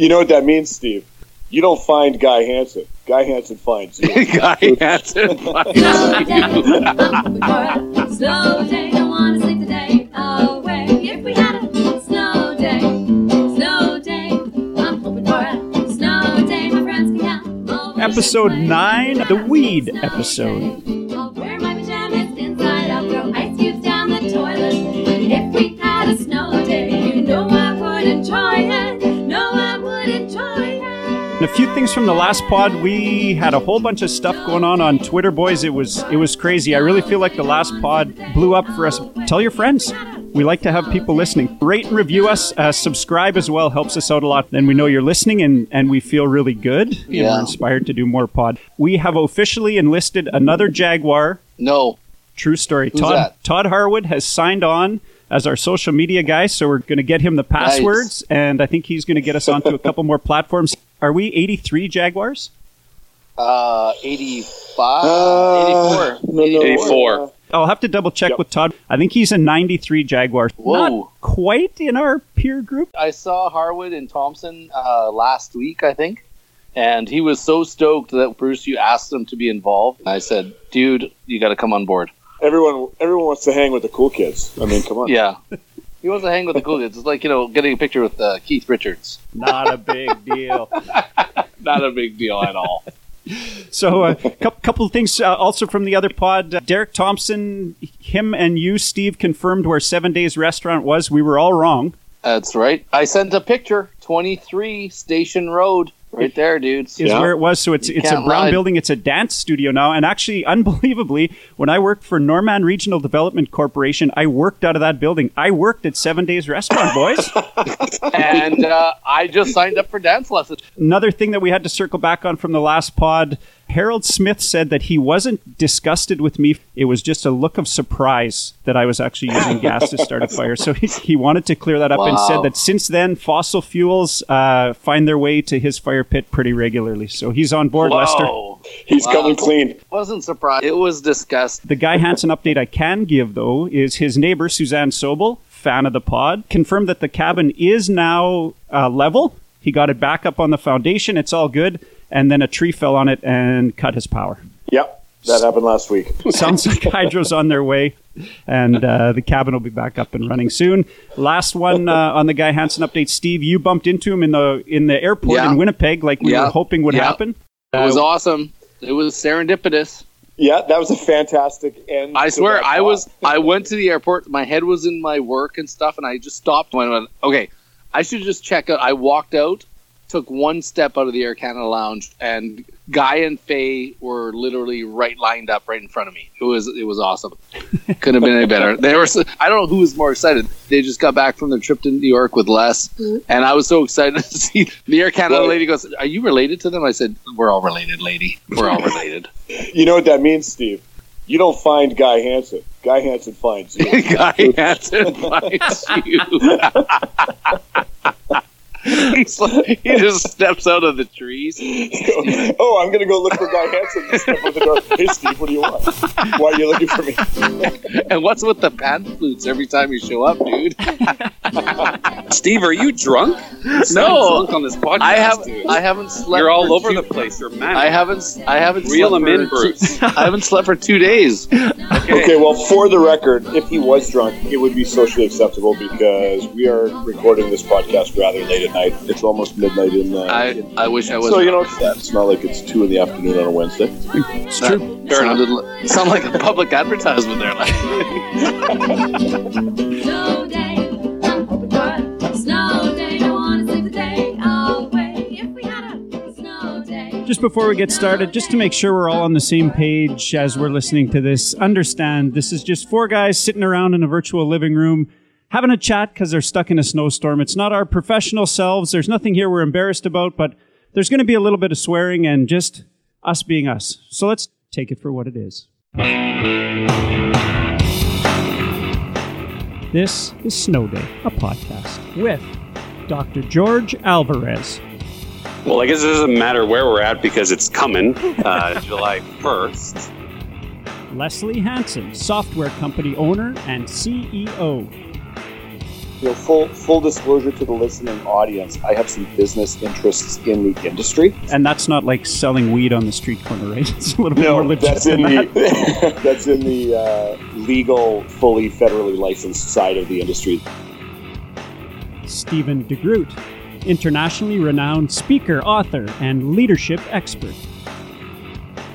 You know what that means, Steve? You don't find Guy Hansen. Guy Hansen finds you. Guy Hansen. Slow day, I'm a slow day. Don't wanna sleep the day away. If we had a snow day, snow day, I'm hoping for a snow day. My friends can come. Episode 9, the weed episode. And a few things from the last pod. We had a whole bunch of stuff going on on Twitter, boys. It was it was crazy. I really feel like the last pod blew up for us. Tell your friends. We like to have people listening. Rate and review us. Uh, subscribe as well helps us out a lot. Then we know you're listening, and and we feel really good. Yeah. we're inspired to do more pod. We have officially enlisted another Jaguar. No. True story. Who's Todd that? Todd Harwood has signed on as our social media guy, so we're going to get him the passwords, and I think he's going to get us onto a couple more platforms. Are we 83 Jaguars? Uh, 85? Uh, 84. no, no, 84. uh, I'll have to double check Yep. with Todd. I think he's a 93 Jaguar. Whoa. Not quite in our peer group. I saw Harwood and Thompson uh, last week, I think, and he was so stoked that Bruce, you asked him to be involved. And I said, dude, you got to come on board. everyone, everyone wants to hang with the cool kids. I mean, come on. Yeah. He wants to hang with the cool kids. It's like, you know, getting a picture with uh, Keith Richards. Not a big deal. Not a big deal at all. So, a uh, couple of things uh, also from the other pod. Uh, Derek Thompson, him and you, Steve, confirmed where Seven Days Restaurant was. We were all wrong. That's right. I sent a picture. 23 Station Road. Right there, dudes. is Yeah. where it was. So it's You it's a brown lie. building. It's a dance studio now. And actually, unbelievably, when I worked for Norman Regional Development Corporation, I worked out of that building. I worked at Seven Days Restaurant, boys. and uh, I just signed up for dance lessons. Another thing that we had to circle back on from the last pod. Harold Smith said that he wasn't disgusted with me. It was just a look of surprise that I was actually using gas to start a fire. So he, he wanted to clear that up and said that since then, fossil fuels uh, find their way to his fire pit pretty regularly. So he's on board, Lester. He's Wow. coming clean. Wasn't surprised. It was disgusting. The Guy Hansen update I can give, though, is his neighbor, Suzanne Sobel, fan of the pod, confirmed that the cabin is now uh, level. He got it back up on the foundation. It's all good. And then a tree fell on it and cut his power. Yep, that happened last week. Sounds like hydro's on their way, and uh, the cabin will be back up and running soon. Last one uh, on the Guy Hansen update, Steve. You bumped into him in the in the airport Yeah. in Winnipeg, like we Yeah. were hoping would Yeah. happen. It was Uh, awesome. It was serendipitous. Yeah, that was a fantastic end. I swear, I was. I went to the airport. My head was in my work and stuff, and I just stopped. And I went, okay, I should just check out. I walked out, took one step out of the Air Canada lounge, and Guy and Faye were literally right lined up right in front of me. It was it was awesome. Couldn't have been any better. They were. So, I don't know who was more excited. They just got back from their trip to New York with Les, mm-hmm. and I was so excited to see the Air Canada Well- lady goes, "Are you related to them?" I said, "We're all related, lady. We're all related." You know what that means, Steve? You don't find Guy Hansen. Guy Hansen finds you. Guy Hansen finds you. He's like, he just steps out of the trees. oh, I'm gonna go look for Guy Hansen. and Step out the door. Hey, Steve, what do you want? Why are you looking for me? And what's with the pan flutes every time you show up, dude? Steve, are you drunk? You No. drunk on this podcast. I have dude. I haven't slept. You're all for over two- the place. You're mad. I haven't I haven't Reel slept him in, Bruce. Two, I haven't slept for two days. Okay, well, for the record, if he was drunk, it would be socially acceptable because we are recording this podcast rather late at night. It's almost midnight in. Uh, I in- I wish I was. so you know it's that. It's not like it's two in the afternoon on a Wednesday. It's true. Fair sounded, li- sound like a public advertisement there. Like, Just before we get started, just to make sure we're all on the same page as we're listening to this, understand this is just four guys sitting around in a virtual living room having a chat because they're stuck in a snowstorm. It's not our professional selves. There's nothing here we're embarrassed about, but there's going to be a little bit of swearing and just us being us. So let's take it for what it is. This is Snow Day, a podcast with Dr. George Alvarez, Well, I guess it doesn't matter where we're at because it's coming uh, July 1st. Leslie Hansen, software company owner and CEO. you know, full full disclosure to the listening audience, I have some business interests in the industry. And that's not like selling weed on the street corner, right? It's a little bit more No, legit that's than in that. the that's in the uh, legal, fully federally licensed side of the industry. Stephen DeGroot, internationally renowned speaker, author, and leadership expert.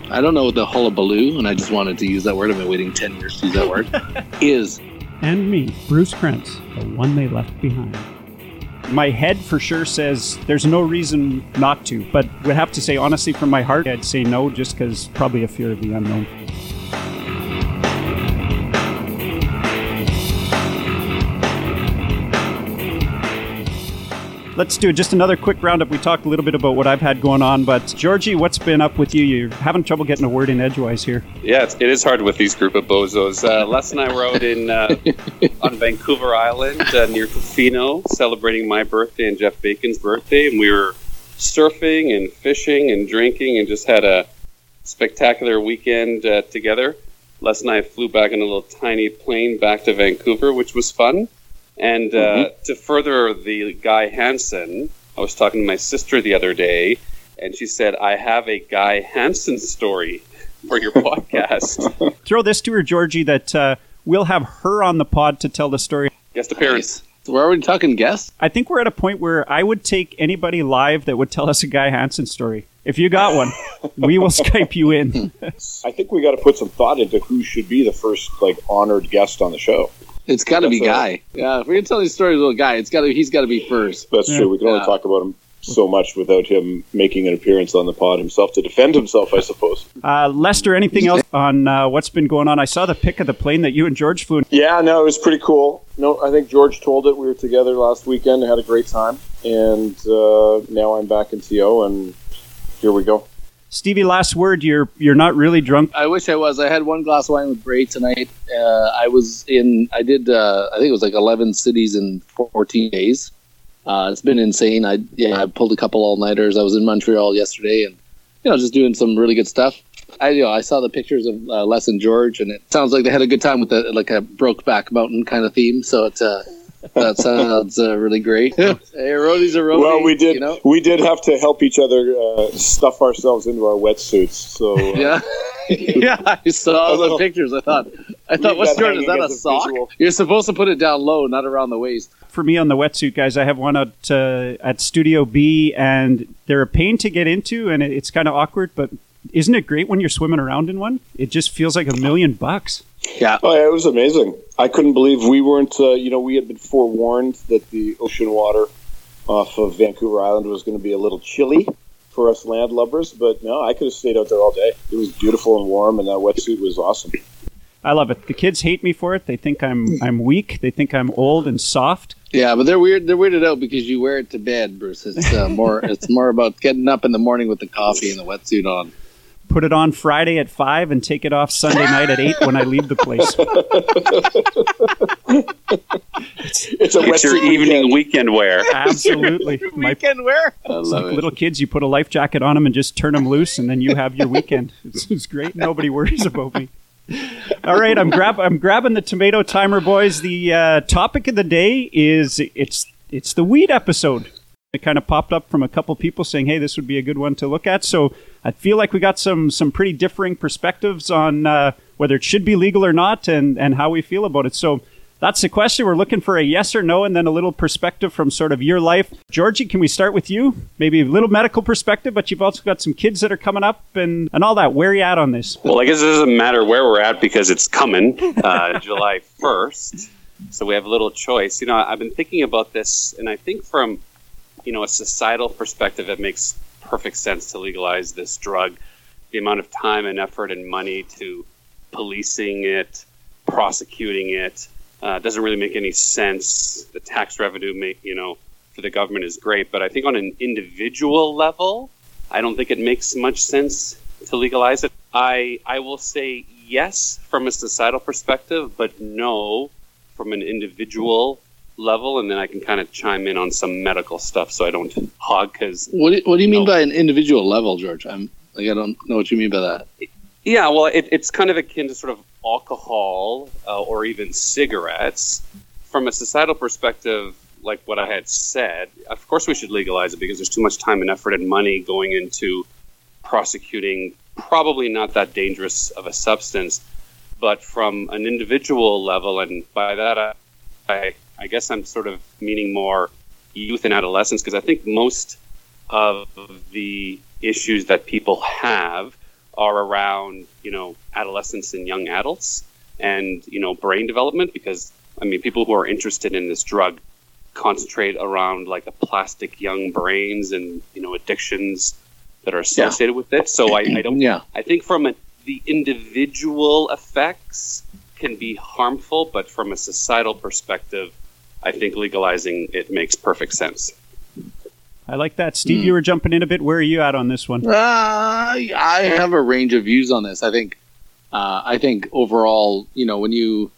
I don't know what the hullabaloo, and I just wanted to use that word. I've been waiting 10 years to use that word. is. And me, Bruce Krentz, the one they left behind. My head for sure says there's no reason not to, but would have to say honestly from my heart, I'd say no just because probably a fear of the unknown. Let's do just another quick roundup. We talked a little bit about what I've had going on, but Georgie, what's been up with you? You're having trouble getting a word in edgewise here. Yeah, it's, it is hard with these group of bozos. Uh, Les and I were out in uh, on Vancouver Island uh, near Tofino celebrating my birthday and Jeff Bacon's birthday, and we were surfing and fishing and drinking and just had a spectacular weekend uh, together. Les and I flew back in a little tiny plane back to Vancouver, which was fun. And uh, to further the Guy Hansen, I was talking to my sister the other day, and she said, I have a Guy Hansen story for your podcast. Throw this to her, Georgie, that uh, we'll have her on the pod to tell the story. Guest appearance. So we're already talking guests? I think we're at a point where I would take anybody live that would tell us a Guy Hansen story. If you got one, we will Skype you in. I think we got to put some thought into who should be the first like honored guest on the show. It's got to be That's a- Guy. Yeah, if we're gonna tell these stories with a guy, it's got to. He's got to be first. That's Yeah. true. We can only Yeah. talk about him so much without him making an appearance on the pod himself to defend himself, I suppose. Uh, Lester, anything else on uh, what's been going on? I saw the pic of the plane that you and George flew in. Yeah, no, it was pretty cool. No, I think George told it. We were together last weekend, had a great time, and uh, now I'm back in TO, and here we go. Stevie, last word. You're you're not really drunk. I wish I was. I had one glass of wine with Bray tonight. Uh, I was in. I did. Uh, I think it was like eleven cities in fourteen days. Uh, it's been insane. I yeah. I pulled a couple all nighters. I was in Montreal yesterday, and you know, just doing some really good stuff. I you know, I saw the pictures of uh, Les and George, and it sounds like they had a good time with the like a Brokeback Mountain kind of theme. So it's uh, that sounds uh, really great. hey, roadie's a roadie. Well, we did. You know? We did have to help each other uh, stuff ourselves into our wetsuits. So uh, Yeah, yeah. I saw A little- the pictures. I thought, I thought, what's that Jordan? Is that a sock? visual. You're supposed to put it down low, not around the waist. For me on the wetsuit, guys, I have one at uh, at Studio B, and they're a pain to get into, and it's kind of awkward. But isn't it great when you're swimming around in one? It just feels like a million bucks. Yeah, Oh yeah, it was amazing. I couldn't believe we weren't. Uh, you know, we had been forewarned that the ocean water off of Vancouver Island was going to be a little chilly for us landlubbers, but no, I could have stayed out there all day. It was beautiful and warm, and that wetsuit was awesome. I love it. The kids hate me for it. They think I'm I'm weak. They think I'm old and soft. yeah, but they're weird. They're weirded out because you wear it to bed, Bruce. It's uh, more. it's more about getting up in the morning with the coffee and the wetsuit on. Put it on Friday at five and take it off Sunday night at eight when I leave the place. It's a It's your wetsuit evening weekend. weekend wear. Absolutely. My Weekend wear. I love like it. little kids, you put a life jacket on them and just turn them loose, and then you have your weekend. It's, it's great. Nobody worries about me. All right, I'm grab I'm grabbing the tomato timer, boys. The uh, topic of the day is it's it's the weed episode. It kind of popped up from a couple people saying, "Hey, this would be a good one to look at." So I feel like we got some some pretty differing perspectives on uh, whether it should be legal or not, and and how we feel about it. So. That's the question. We're looking for a yes or no, and then a little perspective from sort of your life. Georgie, can we start with you? Maybe a little medical perspective, but you've also got some kids that are coming up and, and all that. Where are you at on this? Well, I guess it doesn't matter where we're at because it's coming uh, July 1st. So we have a little choice. You know, I've been thinking about this, and I think from, you know, a societal perspective, it makes perfect sense to legalize this drug. The amount of time and effort and money to policing it, prosecuting it, uh, doesn't really make any sense. The tax revenue make you know for the government is great, but I think on an individual level, I don't think it makes much sense to legalize it. I I will say yes from a societal perspective, but no from an individual level, and then I can kind of chime in on some medical stuff so I don't hog because What do, what do you mean No. by an individual level, George? I'm like I don't know what you mean by that. Yeah, well, it, it's kind of akin to sort of alcohol uh, or even cigarettes. from a societal perspective, like what I had said, of course we should legalize it because there's too much time and effort and money going into prosecuting probably not that dangerous of a substance. But from an individual level, and by that I, I, I guess I'm sort of meaning more youth and adolescence because I think most of the issues that people have are around, you know, adolescents and young adults and, you know, brain development because, I mean, people who are interested in this drug concentrate around like the plastic young brains and, you know, addictions that are associated with it. So I, I don't, Yeah. I think from a, the individual effects can be harmful, but from a societal perspective, I think legalizing it makes perfect sense. I like that. Steve, you were jumping in a bit. Where are you at on this one? Uh, I have a range of views on this. I think, uh, I think overall, you know, when you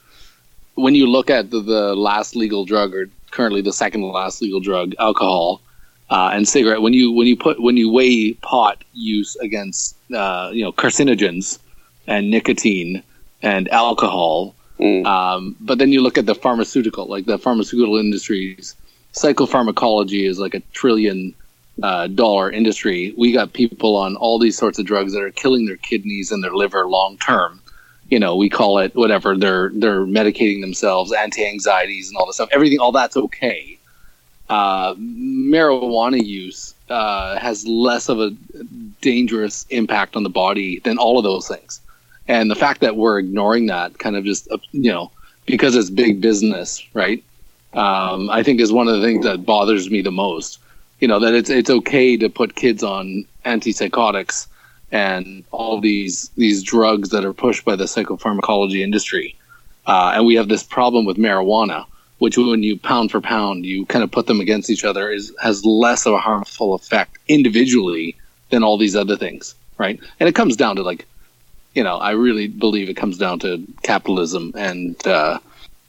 when you look at the, the last legal drug or currently the second to last legal drug, alcohol uh, and cigarette, when you when you put when you weigh pot use against uh, you know carcinogens and nicotine and alcohol, Mm. um, but then you look at the pharmaceutical, like the pharmaceutical industries, psychopharmacology is like a trillion uh, dollar industry. We got people on all these sorts of drugs that are killing their kidneys and their liver long term. You know, we call it whatever. They're they're medicating themselves, anti anxieties, and all this stuff. Everything, all that's okay. Uh, marijuana use uh, has less of a dangerous impact on the body than all of those things. And the fact that we're ignoring that kind of just, uh, you know, because it's big business, right? Um, I think is one of the things that bothers me the most. You know, that it's it's okay to put kids on antipsychotics and all these these drugs that are pushed by the psychopharmacology industry. Uh, and we have this problem with marijuana, which when you pound for pound, you kind of put them against each other, is has less of a harmful effect individually than all these other things, right? And it comes down to like, you know, I really believe it comes down to capitalism. And uh,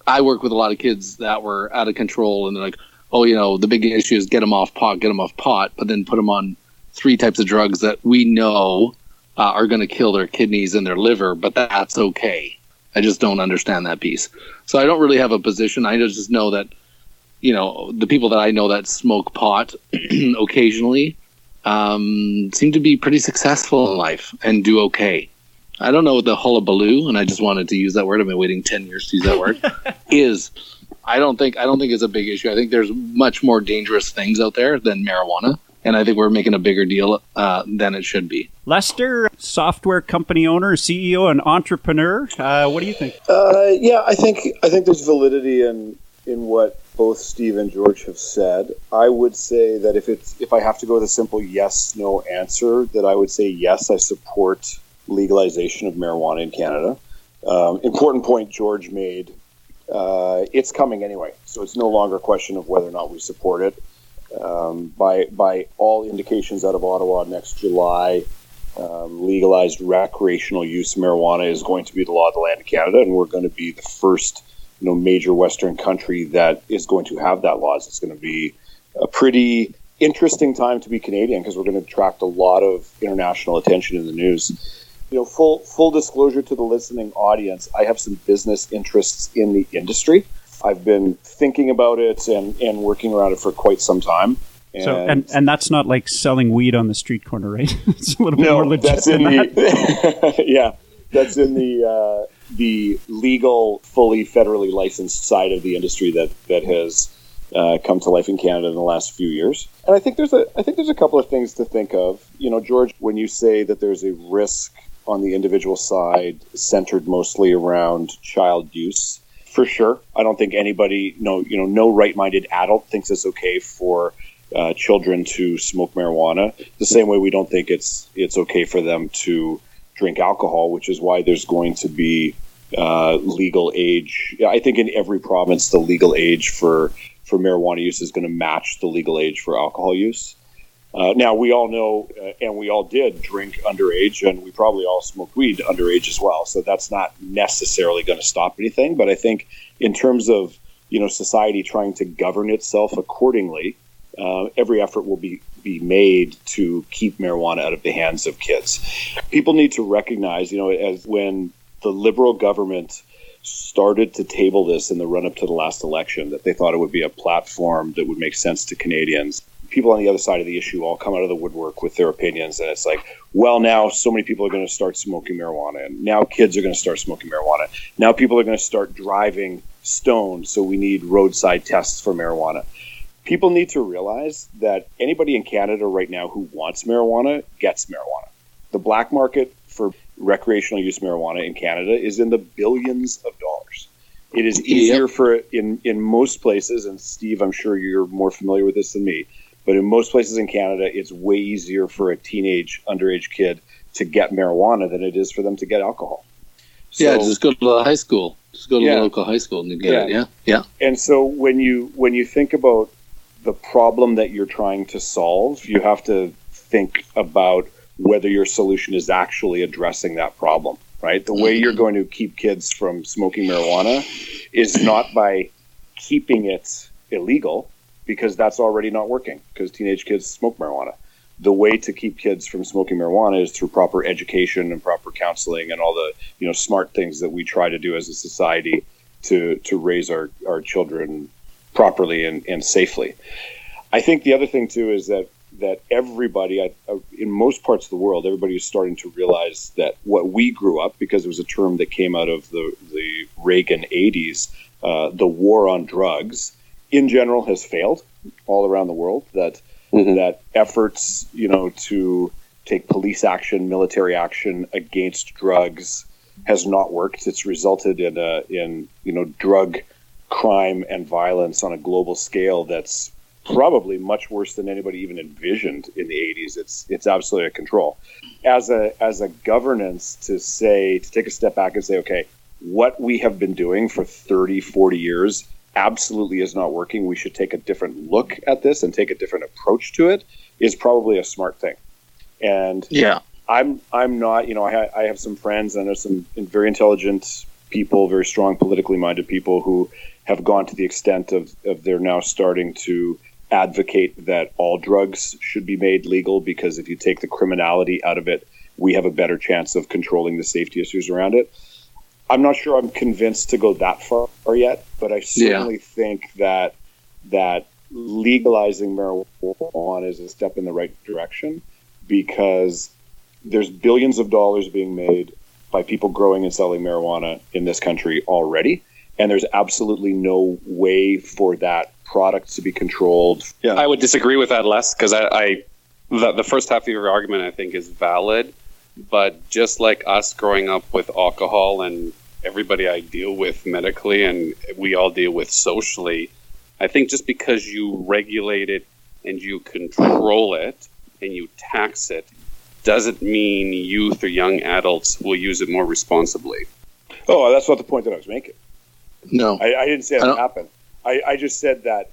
I work with a lot of kids that were out of control, and they're like, oh, you know, the big issue is get them off pot, get them off pot, but then put them on three types of drugs that we know uh, are going to kill their kidneys and their liver, but that's okay. I just don't understand that piece. So I don't really have a position. I just know that, you know, the people that I know that smoke pot occasionally um, seem to be pretty successful in life and do okay. I don't know what the hullabaloo, and I just wanted to use that word. I've been waiting ten years to use that word. is I don't think I don't think it's a big issue. I think there's much more dangerous things out there than marijuana, and I think we're making a bigger deal uh, than it should be. Lester, software company owner, CEO, and entrepreneur. Uh, what do you think? Uh, yeah, I think I think there's validity in in what both Steve and George have said. I would say that if it's if I have to go with a simple yes no answer, that I would say yes, I support legalization of marijuana in Canada. Um, important point George made. Uh, it's coming anyway, so it's no longer a question of whether or not we support it. Um, by by all indications out of Ottawa next July, um, legalized recreational use marijuana is going to be the law of the land of Canada, and we're going to be the first, you know, major Western country that is going to have that laws. It's going to be a pretty interesting time to be Canadian because we're going to attract a lot of international attention in the news. You know, full full disclosure to the listening audience, I have some business interests in the industry. I've been thinking about it and, and working around it for quite some time. And So, and and that's not like selling weed on the street corner, right? it's a little bit more no, legit that's in that. the yeah, that's in the uh, the legal, fully federally licensed side of the industry that that has uh, come to life in Canada in the last few years. And I think there's a I think there's a couple of things to think of. You know, George, when you say that there's a risk on the individual side centered mostly around child use, for sure. I don't think anybody, no, you know, no right-minded adult thinks it's okay for uh, children to smoke marijuana. The same way we don't think it's it's okay for them to drink alcohol, which is why there's going to be uh, legal age. I think in every province, the legal age for for marijuana use is going to match the legal age for alcohol use. Uh, now we all know, uh, and we all did drink underage, and we probably all smoked weed underage as well. So that's not necessarily going to stop anything. But I think, in terms of you know society trying to govern itself accordingly, uh, every effort will be be made to keep marijuana out of the hands of kids. People need to recognize, you know, as when the liberal government started to table this in the run up to the last election, that they thought it would be a platform that would make sense to Canadians. People on the other side of the issue all come out of the woodwork with their opinions, and it's like, well, now so many people are going to start smoking marijuana, and now kids are going to start smoking marijuana. Now people are going to start driving stoned, so we need roadside tests for marijuana. People need to realize that anybody in Canada right now who wants marijuana gets marijuana. The black market for recreational use marijuana in Canada is in the billions of dollars. It is easier for in in most places, and Steve, I'm sure you're more familiar with this than me, but in most places in Canada, it's way easier for a teenage underage kid to get marijuana than it is for them to get alcohol. yeah, So- just go to the high school. Just go to Yeah. the local high school and you get it. Yeah, yeah. and so when you when you think about the problem that you're trying to solve, you have to think about whether your solution is actually addressing that problem. Right? The way mm-hmm. you're going to keep kids from smoking marijuana is not by keeping it illegal, because that's already not working. Because teenage kids smoke marijuana. The way to keep kids from smoking marijuana is through proper education and proper counseling and all the you know smart things that we try to do as a society to to raise our our children properly and, and safely. I think the other thing too is that that everybody uh, in most parts of the world, everybody is starting to realize that what we grew up because it was a term that came out of the the Reagan '80s, uh, the war on drugs in general has failed all around the world. That Mhm. that efforts, you know, to take police action, military action against drugs has not worked. It's resulted in a, in you know drug crime and violence on a global scale that's probably much worse than anybody even envisioned in the 80s. It's it's absolutely out of control. As a as a governance to say to take a step back and say, okay, what we have been doing for 30, 40 years absolutely is not working. We should take a different look at this and take a different approach to it is probably a smart thing. And Yeah. I'm I'm not you know I, ha- I have some friends and there's some very intelligent people, very strong politically minded people who have gone to the extent of, of they're now starting to advocate that all drugs should be made legal because if you take the criminality out of it, we have a better chance of controlling the safety issues around it. I'm not sure I'm convinced to go that far yet, but I certainly think that that legalizing marijuana is a step in the right direction because there's billions of dollars being made by people growing and selling marijuana in this country already, and there's absolutely no way for that product to be controlled. Yeah, I would disagree with that less because I, I the, the first half of your argument I think is valid, but just like us growing up with alcohol and everybody I deal with medically and we all deal with socially, I think just because you regulate it and you control it and you tax it doesn't mean youth or young adults will use it more responsibly. Oh, that's not the point that I was making. No. I, I didn't say that happened. I, I just said that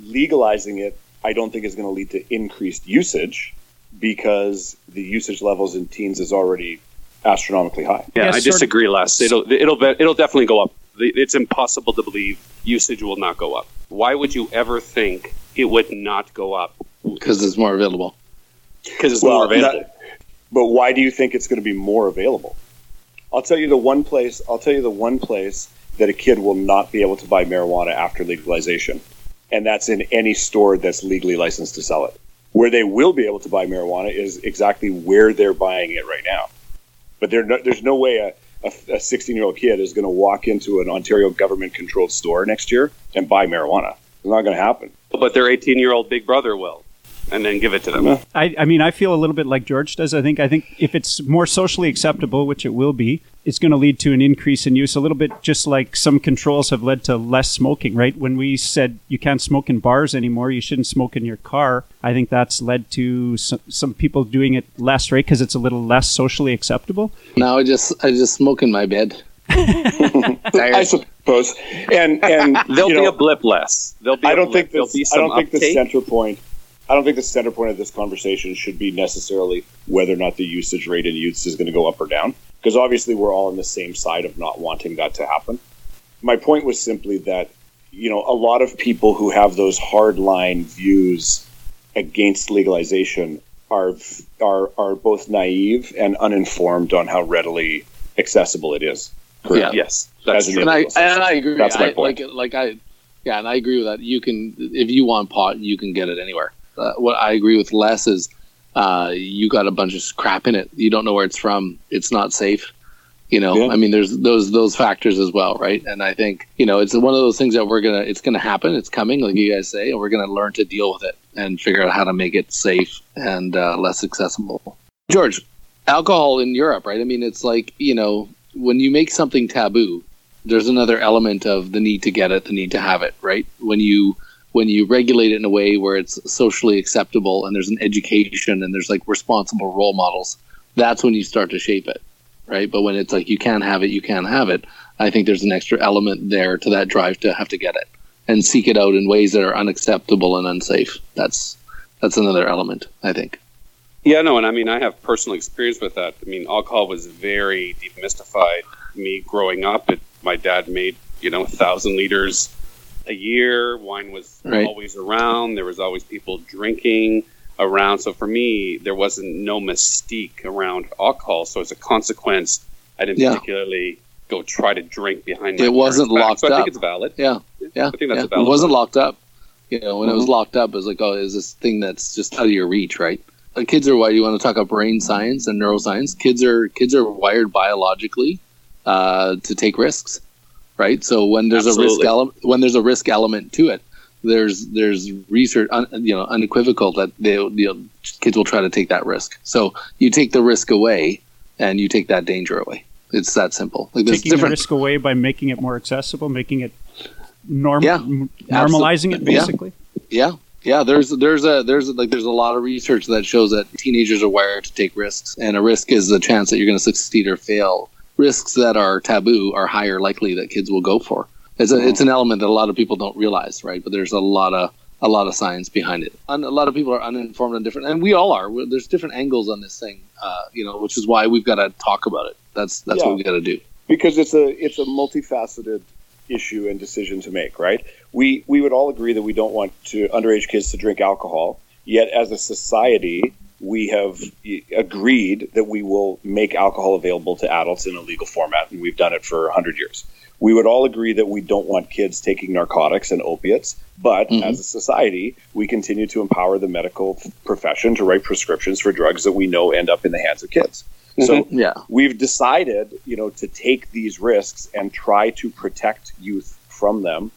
legalizing it, I don't think is going to lead to increased usage because the usage levels in teens is already astronomically high. Yeah, Yes, I disagree, less. It'll it'll it'll definitely go up. It's impossible to believe usage will not go up. Why would you ever think it would not go up? Because it's more available. Because it's Well, more available. that- but why do you think it's going to be more available? I'll tell you the one place. I'll tell you the one place that a kid will not be able to buy marijuana after legalization, and that's in any store that's legally licensed to sell it. Where they will be able to buy marijuana is exactly where they're buying it right now. But there, no, there's no way a, a 16 year old kid is going to walk into an Ontario government controlled store next year and buy marijuana. It's not going to happen. but their 18 year old big brother will, and then give it to them. I, I mean, I feel a little bit like George does. I think I think if it's more socially acceptable, which it will be, it's going to lead to an increase in use. A little bit just like some controls have led to less smoking. Right when we said you can't smoke in bars anymore, you shouldn't smoke in your car. I think that's led to some, some people doing it less, right? Because it's a little less socially acceptable. Now I just I just smoke in my bed. I suppose. And and There'll be know, a blip less. There'll be. I don't blip. think there'll this, be I don't think the center point. I don't think the center point of this conversation should be necessarily whether or not the usage rate in youths is going to go up or down, because obviously we're all on the same side of not wanting that to happen. My point was simply that you know a lot of people who have those hardline views against legalization are are are both naive and uninformed on how readily accessible it is. Yeah. Yes, that's As true. and I and I agree. That's my I, point. Like like I, yeah, and I agree with that. You can if you want pot, you can get it anywhere. Uh, what I agree with less is, uh, you got a bunch of crap in it. You don't know where it's from. It's not safe. You know, Yeah. I mean, there's those those factors as well, right? And I think you know, it's one of those things that we're gonna it's gonna happen. It's coming, like you guys say, and we're gonna learn to deal with it and figure out how to make it safe and uh, less accessible. George, alcohol in Europe, right? I mean, it's like you know, when you make something taboo, there's another element of the need to get it, the need to have it, right? When you when you regulate it in a way where it's socially acceptable and there's an education and there's like responsible role models, that's when you start to shape it, right? But when it's like you can't have it, you can't have it, I think there's an extra element there to that drive to have to get it and seek it out in ways that are unacceptable and unsafe. That's that's another element, I think. Yeah, no, and I mean, I have personal experience with that. I mean, alcohol was very demystified. Me growing up, it, my dad made you know a thousand liters a year. Wine was Right. always around. There was always people drinking around. So for me, there wasn't no mystique around alcohol. So as a consequence, I didn't Yeah. particularly go try to drink behind. It wasn't locked so I up. think it's valid. Yeah, yeah. I think that's yeah. a valid It wasn't locked up. You know, when it was locked up, it was like, oh, is this thing that's just out of your reach, right? Uh, kids are why you want to talk about brain science and neuroscience. Kids are kids are wired biologically uh, to take risks, right? So when there's a risk Absolutely. element, when there's a risk element to it, there's there's research, un, you know, unequivocal that they you know, kids will try to take that risk. So you take the risk away, and you take that danger away. It's that simple. Like there's Taking the risk away by making it more accessible, making it norm, Yeah, m- normalizing it Yeah. basically. Yeah, yeah. There's there's a there's like there's a lot of research that shows that teenagers are wired to take risks, and a risk is the chance that you're going to succeed or fail. Risks that are taboo are higher likely that kids will go for. It's a, it's an element that a lot of people don't realize, right? But there's a lot of a lot of science behind it. A lot of people are uninformed and different, and we all are. We're- There's different angles on this thing, uh, you know, which is why we've got to talk about it. That's that's Yeah. what we got to do. because it's a it's a multifaceted issue and decision to make, right? We we would all agree that we don't want to underage kids to drink alcohol. Yet, as a society, we have agreed that we will make alcohol available to adults in a legal format, and we've done it for hundred years. We would all agree that we don't want kids taking narcotics and opiates, but Mhm. as a society, we continue to empower the medical profession to write prescriptions for drugs that we know end up in the hands of kids. So Yeah, we've decided, you know, to take these risks and try to protect youth from them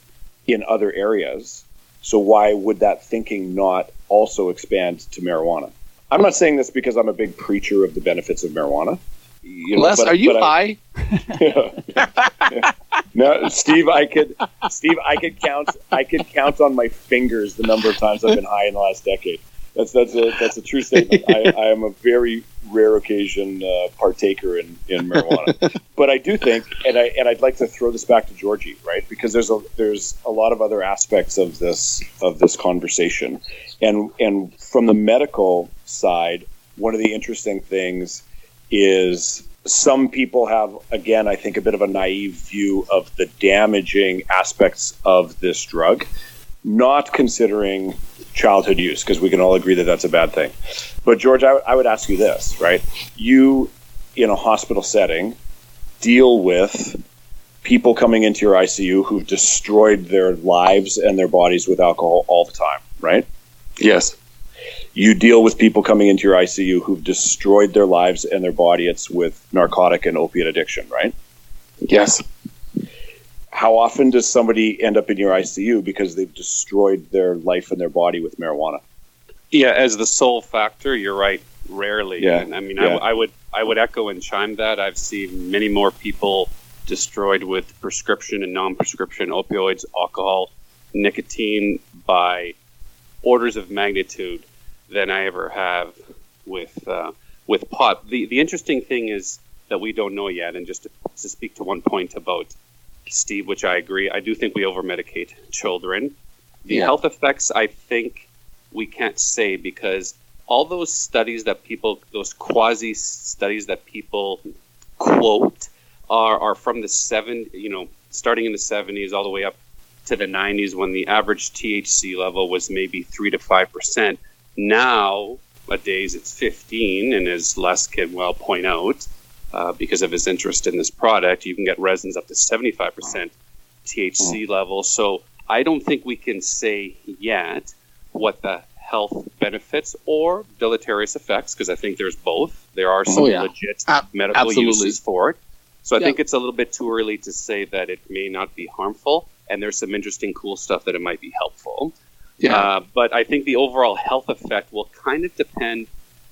in other areas. So why would that thinking not also expand to marijuana? I'm not saying this because I'm a big preacher of the benefits of marijuana. You know, Les, but- are you but I- high? no, Steve, I could, Steve, I could count, I could count on my fingers the number of times I've been high in the last decade. That's that's a that's a true statement. I, I am a very rare occasion uh, partaker in, in marijuana, but I do think, and I and I'd like to throw this back to Georgie, right? Because there's a there's a lot of other aspects of this of this conversation, and and from the medical side, one of the interesting things is some people have again i think a bit of a naive view of the damaging aspects of this drug not considering childhood use because we can all agree that that's a bad thing but george I, I would ask you this right you in a hospital setting deal with people coming into your icu who've destroyed their lives and their bodies with alcohol all the time right Yes. you deal with people coming into your ICU who've destroyed their lives and their bodies with narcotic and opiate addiction, right? Yes. How often does somebody end up in your ICU because they've destroyed their life and their body with marijuana? Yeah, as the sole factor, you're right. Rarely. Yeah, And, I mean, yeah. I, I would I would echo and chime that. I've seen many more people destroyed with prescription and non-prescription opioids, alcohol, nicotine by orders of magnitude than I ever have with uh, with pot. The the interesting thing is that we don't know yet. And just to, to speak to one point about Steve, which I agree, I do think we over medicate children. The Yeah. health effects, I think, we can't say because all those studies that people, those quasi studies that people quote, are are from the seven, you know, starting in the seventies all the way up to the nineties when the average THC level was maybe three to five percent. Now, nowadays, it's fifteen, and as Les can well point out, uh, because of his interest in this product. You can get resins up to 75% THC level. So I don't think we can say yet what the health benefits or deleterious effects, because I think there's both. There are some Oh, yeah. legit Ab- medical absolutely. uses for it. So I Yeah. think it's a little bit too early to say that it may not be harmful, and there's some interesting, cool stuff that it might be helpful. Yeah. Uh, but I think the overall health effect will kind of depend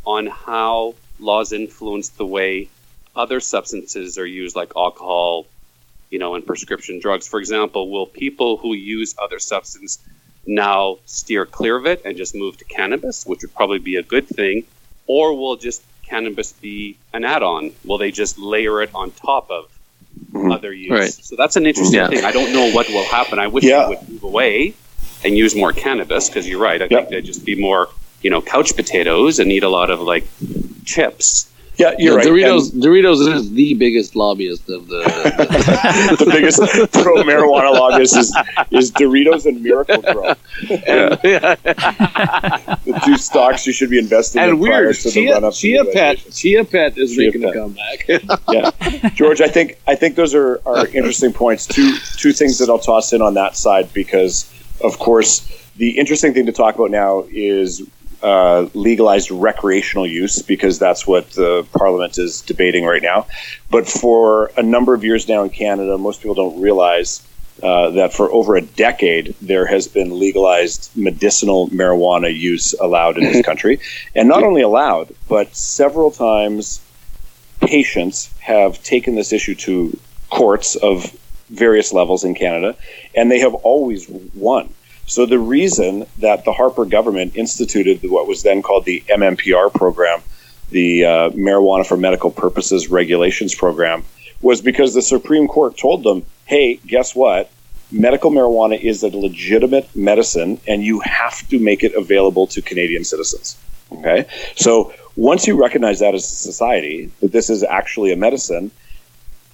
on how laws influence the way other substances are used, like alcohol, you know, and prescription drugs. For example, will people who use other substance now steer clear of it and just move to cannabis, which would probably be a good thing, or will just cannabis be an add-on? Will they just layer it on top of mm-hmm. other use? Right. So that's an interesting Yeah. thing. I don't know what will happen. I wish Yeah. we would move away and use more cannabis because you're right. I Yep. think they'd just be more, you know, couch potatoes and eat a lot of like chips. Yeah, you're right. Doritos, Doritos is the biggest lobbyist of the. And the biggest pro marijuana lobbyist is, is Doritos and Miracle-Gro, yeah. the two stocks you should be investing in and prior weird, to the Chia, run up Chia Pet. Chia Pet is Chia making Pet. a comeback. yeah, George, I think I think those are, are interesting points. Two two things that I'll toss in on that side because, of course, the interesting thing to talk about now is uh, legalized recreational use because that's what the Parliament is debating right now. But for a number of years now in Canada, most people don't realize. Uh, that for over a decade there has been legalized medicinal marijuana use allowed in this country, and not only allowed, but several times patients have taken this issue to courts of various levels in Canada, and they have always won. So the reason that the Harper government instituted what was then called the MMPR program, the uh, Marijuana for Medical Purposes Regulations program, was because the Supreme Court told them, "Hey, guess what? Medical marijuana is a legitimate medicine, and you have to make it available to Canadian citizens." Okay, so once you recognize that as a society, that this is actually a medicine,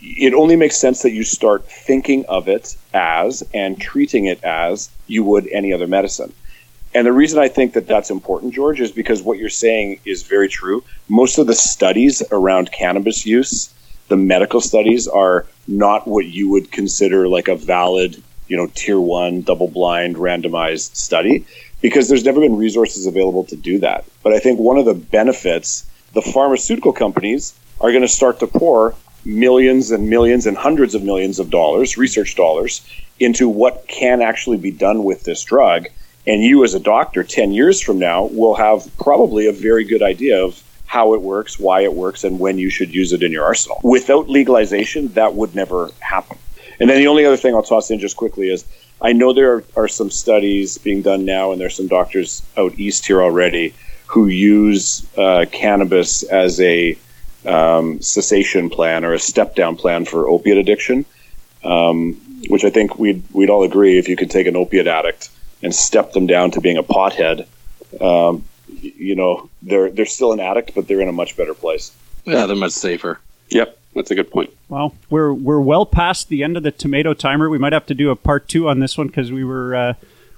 it only makes sense that you start thinking of it as and treating it as you would any other medicine. And the reason I think that that's important, George, is because what you're saying is very true. Most of the studies around cannabis use, the medical studies, are not what you would consider like a valid, you know, tier one, double blind, randomized study because there's never been resources available to do that. But I think one of the benefits, the pharmaceutical companies are going to start to pour millions and millions and hundreds of millions of dollars, research dollars, into what can actually be done with this drug. And you, as a doctor, 10 years from now, will have probably a very good idea of how it works, why it works, and when you should use it in your arsenal. Without legalization, that would never happen. And then the only other thing I'll toss in just quickly is I know there are, are some studies being done now, and there's some doctors out east here already who use uh, cannabis as a um, cessation plan or a step down plan for opiate addiction, um, which I think we'd, we'd all agree if you could take an opiate addict and step them down to being a pothead, um, you know, they're, they're still an addict, but they're in a much better place. yeah, they're much safer. Yep, that's a good point. Well, we're we're well past the end of the tomato timer. We might have to do a part two on this one because we were uh,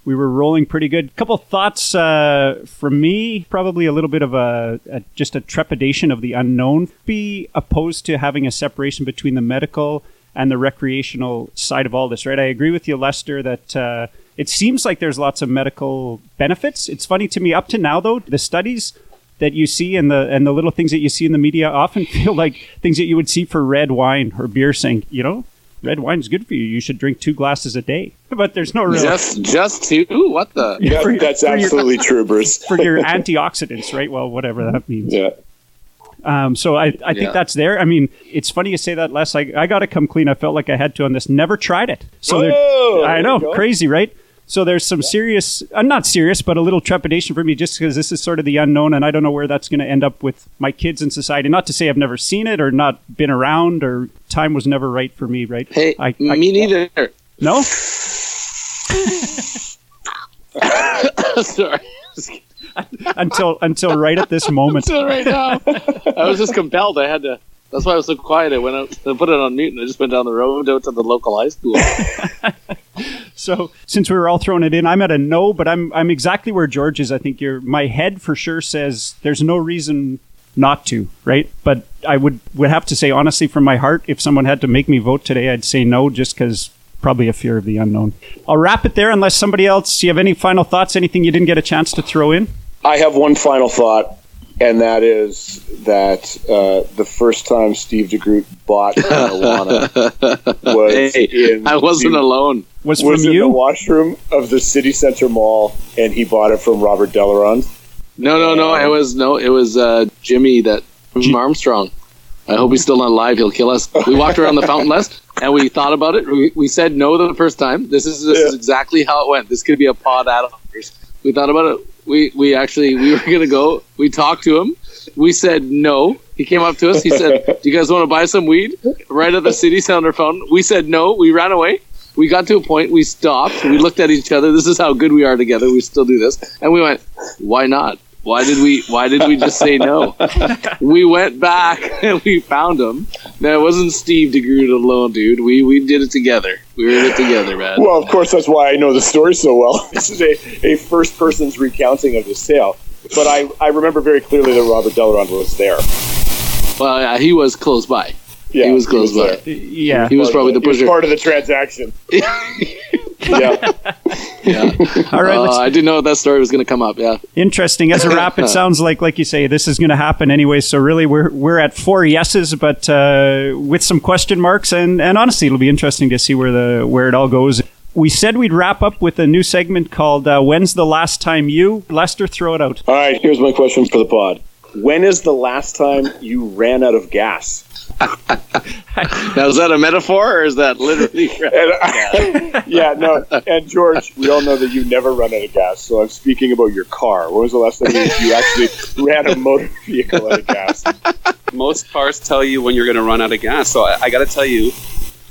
we were rolling pretty good. Couple thoughts uh, from me. Probably a little bit of a, a just a trepidation of the unknown. Be opposed to having a separation between the medical and the recreational side of all this, right? I agree with you, Lester, that. Uh, it seems like there's lots of medical benefits. It's funny to me up to now though, the studies that you see and the and the little things that you see in the media often feel like things that you would see for red wine or beer saying, you know, red wine is good for you. You should drink two glasses a day. But there's no real Just, just two. What the? Yeah, For- that's for your- absolutely true, Bruce. for your antioxidants, right? Well, whatever that means. Yeah. Um, so I, I think Yeah. that's there. I mean, it's funny you say that, Les. I, I got to come clean. I felt like I had to on this. Never tried it. So there- Whoa, I know, crazy, right? So there's some serious, uh, not serious, but a little trepidation for me just because this is sort of the unknown, and I don't know where that's going to end up with my kids in society. Not to say I've never seen it or not been around or time was never right for me, right? Hey, I, I- me neither. No, Sorry. until until right at this moment. Until right now. I was just compelled. I had to. That's why I was so quiet. I went out, I put it on mute, and I just went down the road out to the local high school. So since we were all throwing it in, I'm at a no, but I'm I'm exactly where George is. I think you're my head for sure says there's no reason not to, right? But I would would have to say honestly from my heart, if someone had to make me vote today, I'd say no, just because probably a fear of the unknown. I'll wrap it there, unless somebody else. Do you have any final thoughts? Anything you didn't get a chance to throw in? I have one final thought, and that is that uh, the first time Steve DeGroot bought marijuana was Hey, in I wasn't the, alone. Was, was from in the washroom of the City Center Mall, and he bought it from Robert Delarond. No, no, no. It was no. It was uh, Jimmy that from Armstrong. I hope he's still not alive. He'll kill us. We walked around the fountain less, and we thought about it. We, we said no the first time. This is this is exactly how it went. This could be a pod ad offers. We thought about it. We we actually we were gonna go. We talked to him. We said no. He came up to us. He said, "Do you guys want to buy some weed?" Right at the city center fountain. We said no. We ran away. We got to a point. We stopped. We looked at each other. This is how good we are together. We still do this, and we went, "Why not? Why did we? Why did we just say no?" we went back and we found him. Now it wasn't Steve DeGroot alone, dude. We we did it together. We were in it together, man. Well, of course, that's why I know the story so well. This is a, a first person's recounting of this tale. But I, I remember very clearly that Robert Delarond was there. Well, yeah, he was close by. Yeah, he was close by. there. Yeah. He was probably the He was pusher. part of the transaction. yeah. Yeah. All right. Uh, I didn't know that story was going to come up. Yeah. interesting. As a wrap, it sounds like, like you say, this is going to happen anyway. So really, we're we're at four yeses, but uh, with some question marks, and and honestly, it'll be interesting to see where the where it all goes. We said we'd wrap up with a new segment called uh, "When's the last time you?" Lester, throw it out. All right, here's my question for the pod. When is the last time you ran out of gas? Now is that a metaphor or is that literally? And yeah, no. And George, we all know that you never run out of gas. So I'm speaking about your car. When was the last time you, you actually ran a motor vehicle out of gas? Most cars tell you when you're going to run out of gas. So I, I got to tell you,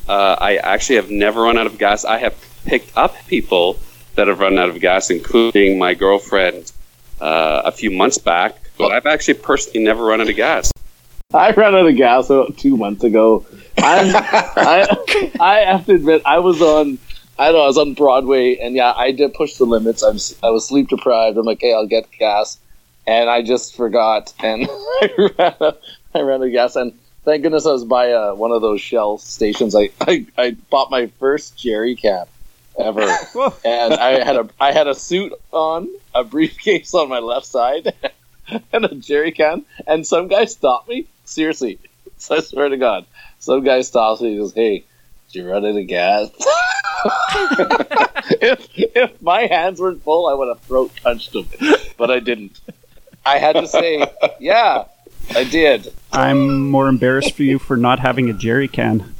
uh, I actually have never run out of gas. I have picked up people that have run out of gas, including my girlfriend uh, a few months back. But I've actually personally never run out of gas. I ran out of gas about two months ago. I I have to admit I was on I don't know I was on Broadway and yeah I did push the limits. I'm I was sleep deprived. I'm like hey I'll get gas, and I just forgot and I ran out, I ran out of gas and thank goodness I was by uh, one of those Shell stations. I, I I bought my first jerry can ever, and I had a I had a suit on, a briefcase on my left side, and a jerry can. And some guy stopped me. Seriously, I swear to God, some guy stops me. and goes, "Hey, did you run out of gas?" if if my hands weren't full, I would have throat punched him, but I didn't. I had to say, "Yeah, I did." I'm more embarrassed for you for not having a jerry can.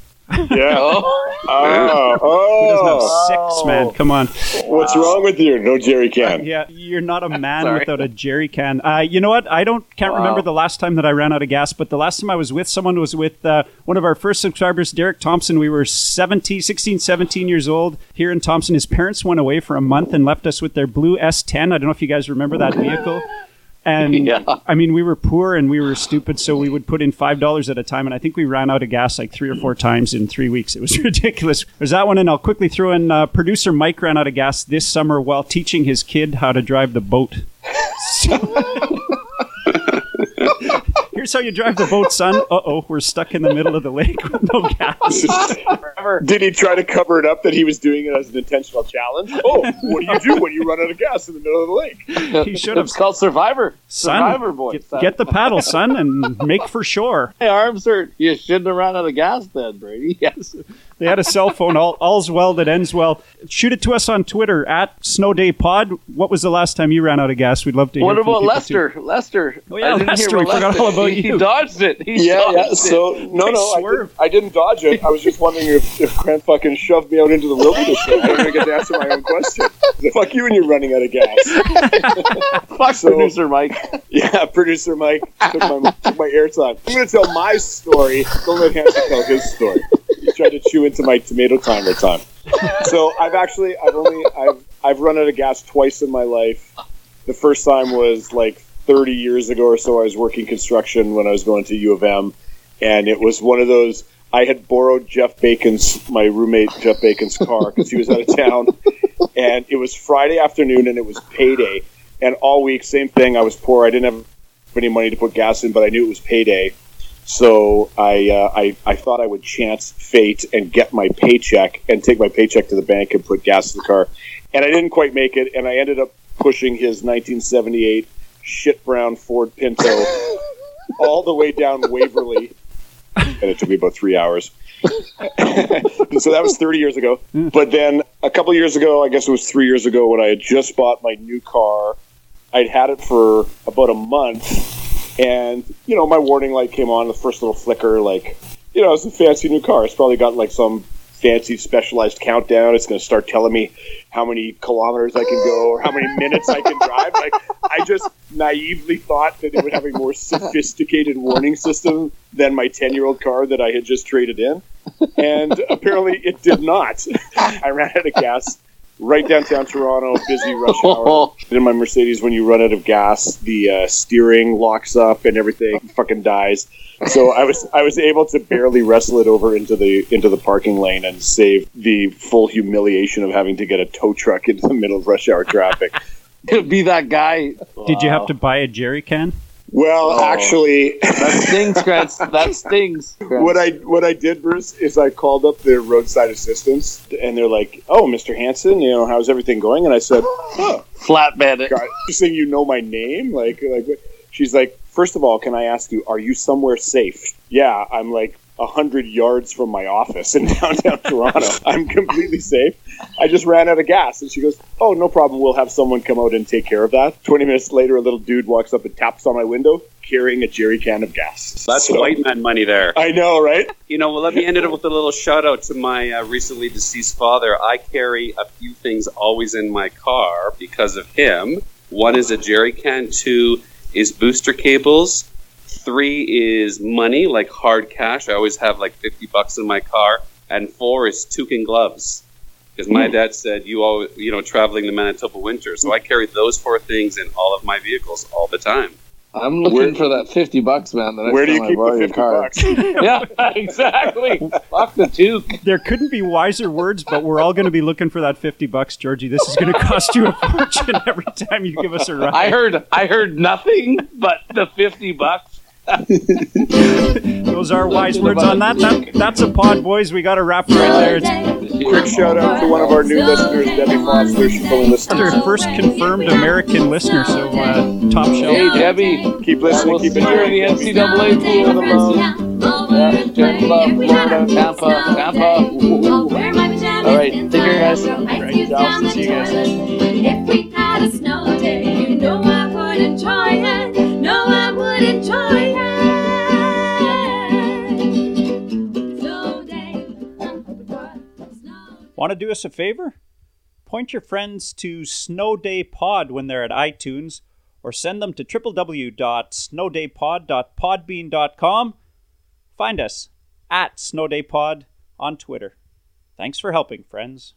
Yeah. Oh, Oh, He doesn't have oh. six, man. Come on. What's wrong with you? No jerry can. Yeah, you're not a man without a jerry can. Uh, you know what? I don't can't Wow. remember the last time that I ran out of gas, but the last time I was with someone was with uh, one of our first subscribers, Derek Thompson. We were 17, 16, 17 years old here in Thompson. His parents went away for a month and left us with their blue S10. I don't know if you guys remember that vehicle. And Yeah. I mean, we were poor and we were stupid, so we would put in five dollars at a time, and I think we ran out of gas like three or four times in three weeks. It was ridiculous. There's that one, and I'll quickly throw in uh, producer Mike ran out of gas this summer while teaching his kid how to drive the boat. So- Here's how you drive the boat, son. Uh oh, we're stuck in the middle of the lake with no gas. Did he try to cover it up that he was doing it as an intentional challenge? Oh, what do you do when you run out of gas in the middle of the lake? He should have. it's called Survivor. Son, Survivor boy. get, get the paddle, son, and make for shore. My arms hurt. You shouldn't have run out of gas then, Brady. Yes. They had a cell phone. All, all's well that ends well. Shoot it to us on Twitter at Snow Day Pod. What was the last time you ran out of gas? We'd love to hear. What from about people, Lester? Lester. Oh, yeah, I didn't Lester, hear we about forgot all about you. He dodged it. He Yeah, dodged yeah. it. So no, Nice no, I, swerve. did, I didn't dodge it. I was just wondering if, if Grant fucking shoved me out into the wilderness. I didn't even get to answer my own question. Fuck you, and you're running out of gas. Fuck So- producer Mike. Yeah, producer Mike took my, took my airtime. I'm going to tell my story. Don't let Hanson tell his story. Tried to chew into my tomato timer time. So I've actually, I've only, I've, I've run out of gas twice in my life. The first time was like 30 years ago or so. I was working construction when I was going to U of M, and it was one of those. I had borrowed Jeff Bacon's, my roommate Jeff Bacon's car because he was out of town, and it was Friday afternoon and it was payday. And all week, same thing. I was poor. I didn't have any money to put gas in, but I knew it was payday. So I, uh, I I thought I would chance fate and get my paycheck and take my paycheck to the bank and put gas in the car, and I didn't quite make it, and I ended up pushing his 1978 shit brown Ford Pinto all the way down Waverly, and it took me about three hours. so that was 30 years ago. But then a couple years ago, I guess it was three years ago, when I had just bought my new car, I'd had it for about a month, and you know, my warning light came on, the first little flicker, like, you know, it's a fancy new car. It's probably got like some fancy specialized countdown. It's going to start telling me how many kilometers I can go or how many minutes I can drive. Like, I just naively thought that it would have a more sophisticated warning system than my 10 year old car that I had just traded in. And apparently it did not. I ran out of gas right downtown Toronto, busy rush hour. In my Mercedes, when you run out of gas, the uh, steering locks up and everything fucking dies. So I was I was able to barely wrestle it over into the into the parking lane and save the full humiliation of having to get a tow truck into the middle of rush hour traffic. Be that guy. Did you have to buy a jerry can? Well, Oh. actually, That stings, Grant. That stings. Grant. what I what I did, Bruce, is I called up their roadside assistance, and they're like, "Oh, Mr. Hanson, you know, how's everything going?" And I said, "Oh, Flatbed it. God, you saying you know my name? Like, like she's like, first of all, can I ask you, are you somewhere safe? Yeah, I'm like hundred yards from my office in downtown Toronto. I'm completely safe. I just ran out of gas, and she goes, "Oh, no problem. We'll have someone come out and take care of that." Twenty minutes later, a little dude walks up and taps on my window, carrying a jerry can of gas. That's So- white man money there. I know, right? You know, well, let me end it with a little shout out to my uh, recently deceased father. I carry a few things always in my car because of him. One is a jerry can, two is booster cables, three is money, like hard cash. I always have like 50 bucks in my car, and four is toque and gloves. Because my mm. dad said, you all, you know, traveling the Manitoba winter. So I carry those four things in all of my vehicles all the time. I'm looking Where- for that 50 bucks, man. The next Where do you I keep borrow the your fifty car. bucks? yeah, exactly. Fuck the toque. There couldn't be wiser words, but we're all going to be looking for that 50 bucks, Georgie. This is going to cost you a fortune every time you give us a ride. I heard I heard nothing but the 50 bucks. Those are wise words on that. that. That's a pod, boys. We got a wrap right there. It's Quick shout out to one of our new listeners, Debbie Foster. She's only listening. our first confirmed American listener, so uh, top Hey, shelf. Debbie. Keep listening. We'll Keep see you in enjoying. the NCAA pool in the mountain. Yeah, Tampa, Florida, Tampa, Tampa. All right, take care, guys. Great job. See you guys. If we had a snow day, you know I would enjoy it. No, I would enjoy it. Want to do us a favor? Point your friends to Snow Day Pod when they're at iTunes, or send them to www.snowdaypod.podbean.com. Find us at Snow Day Pod on Twitter. Thanks for helping, friends.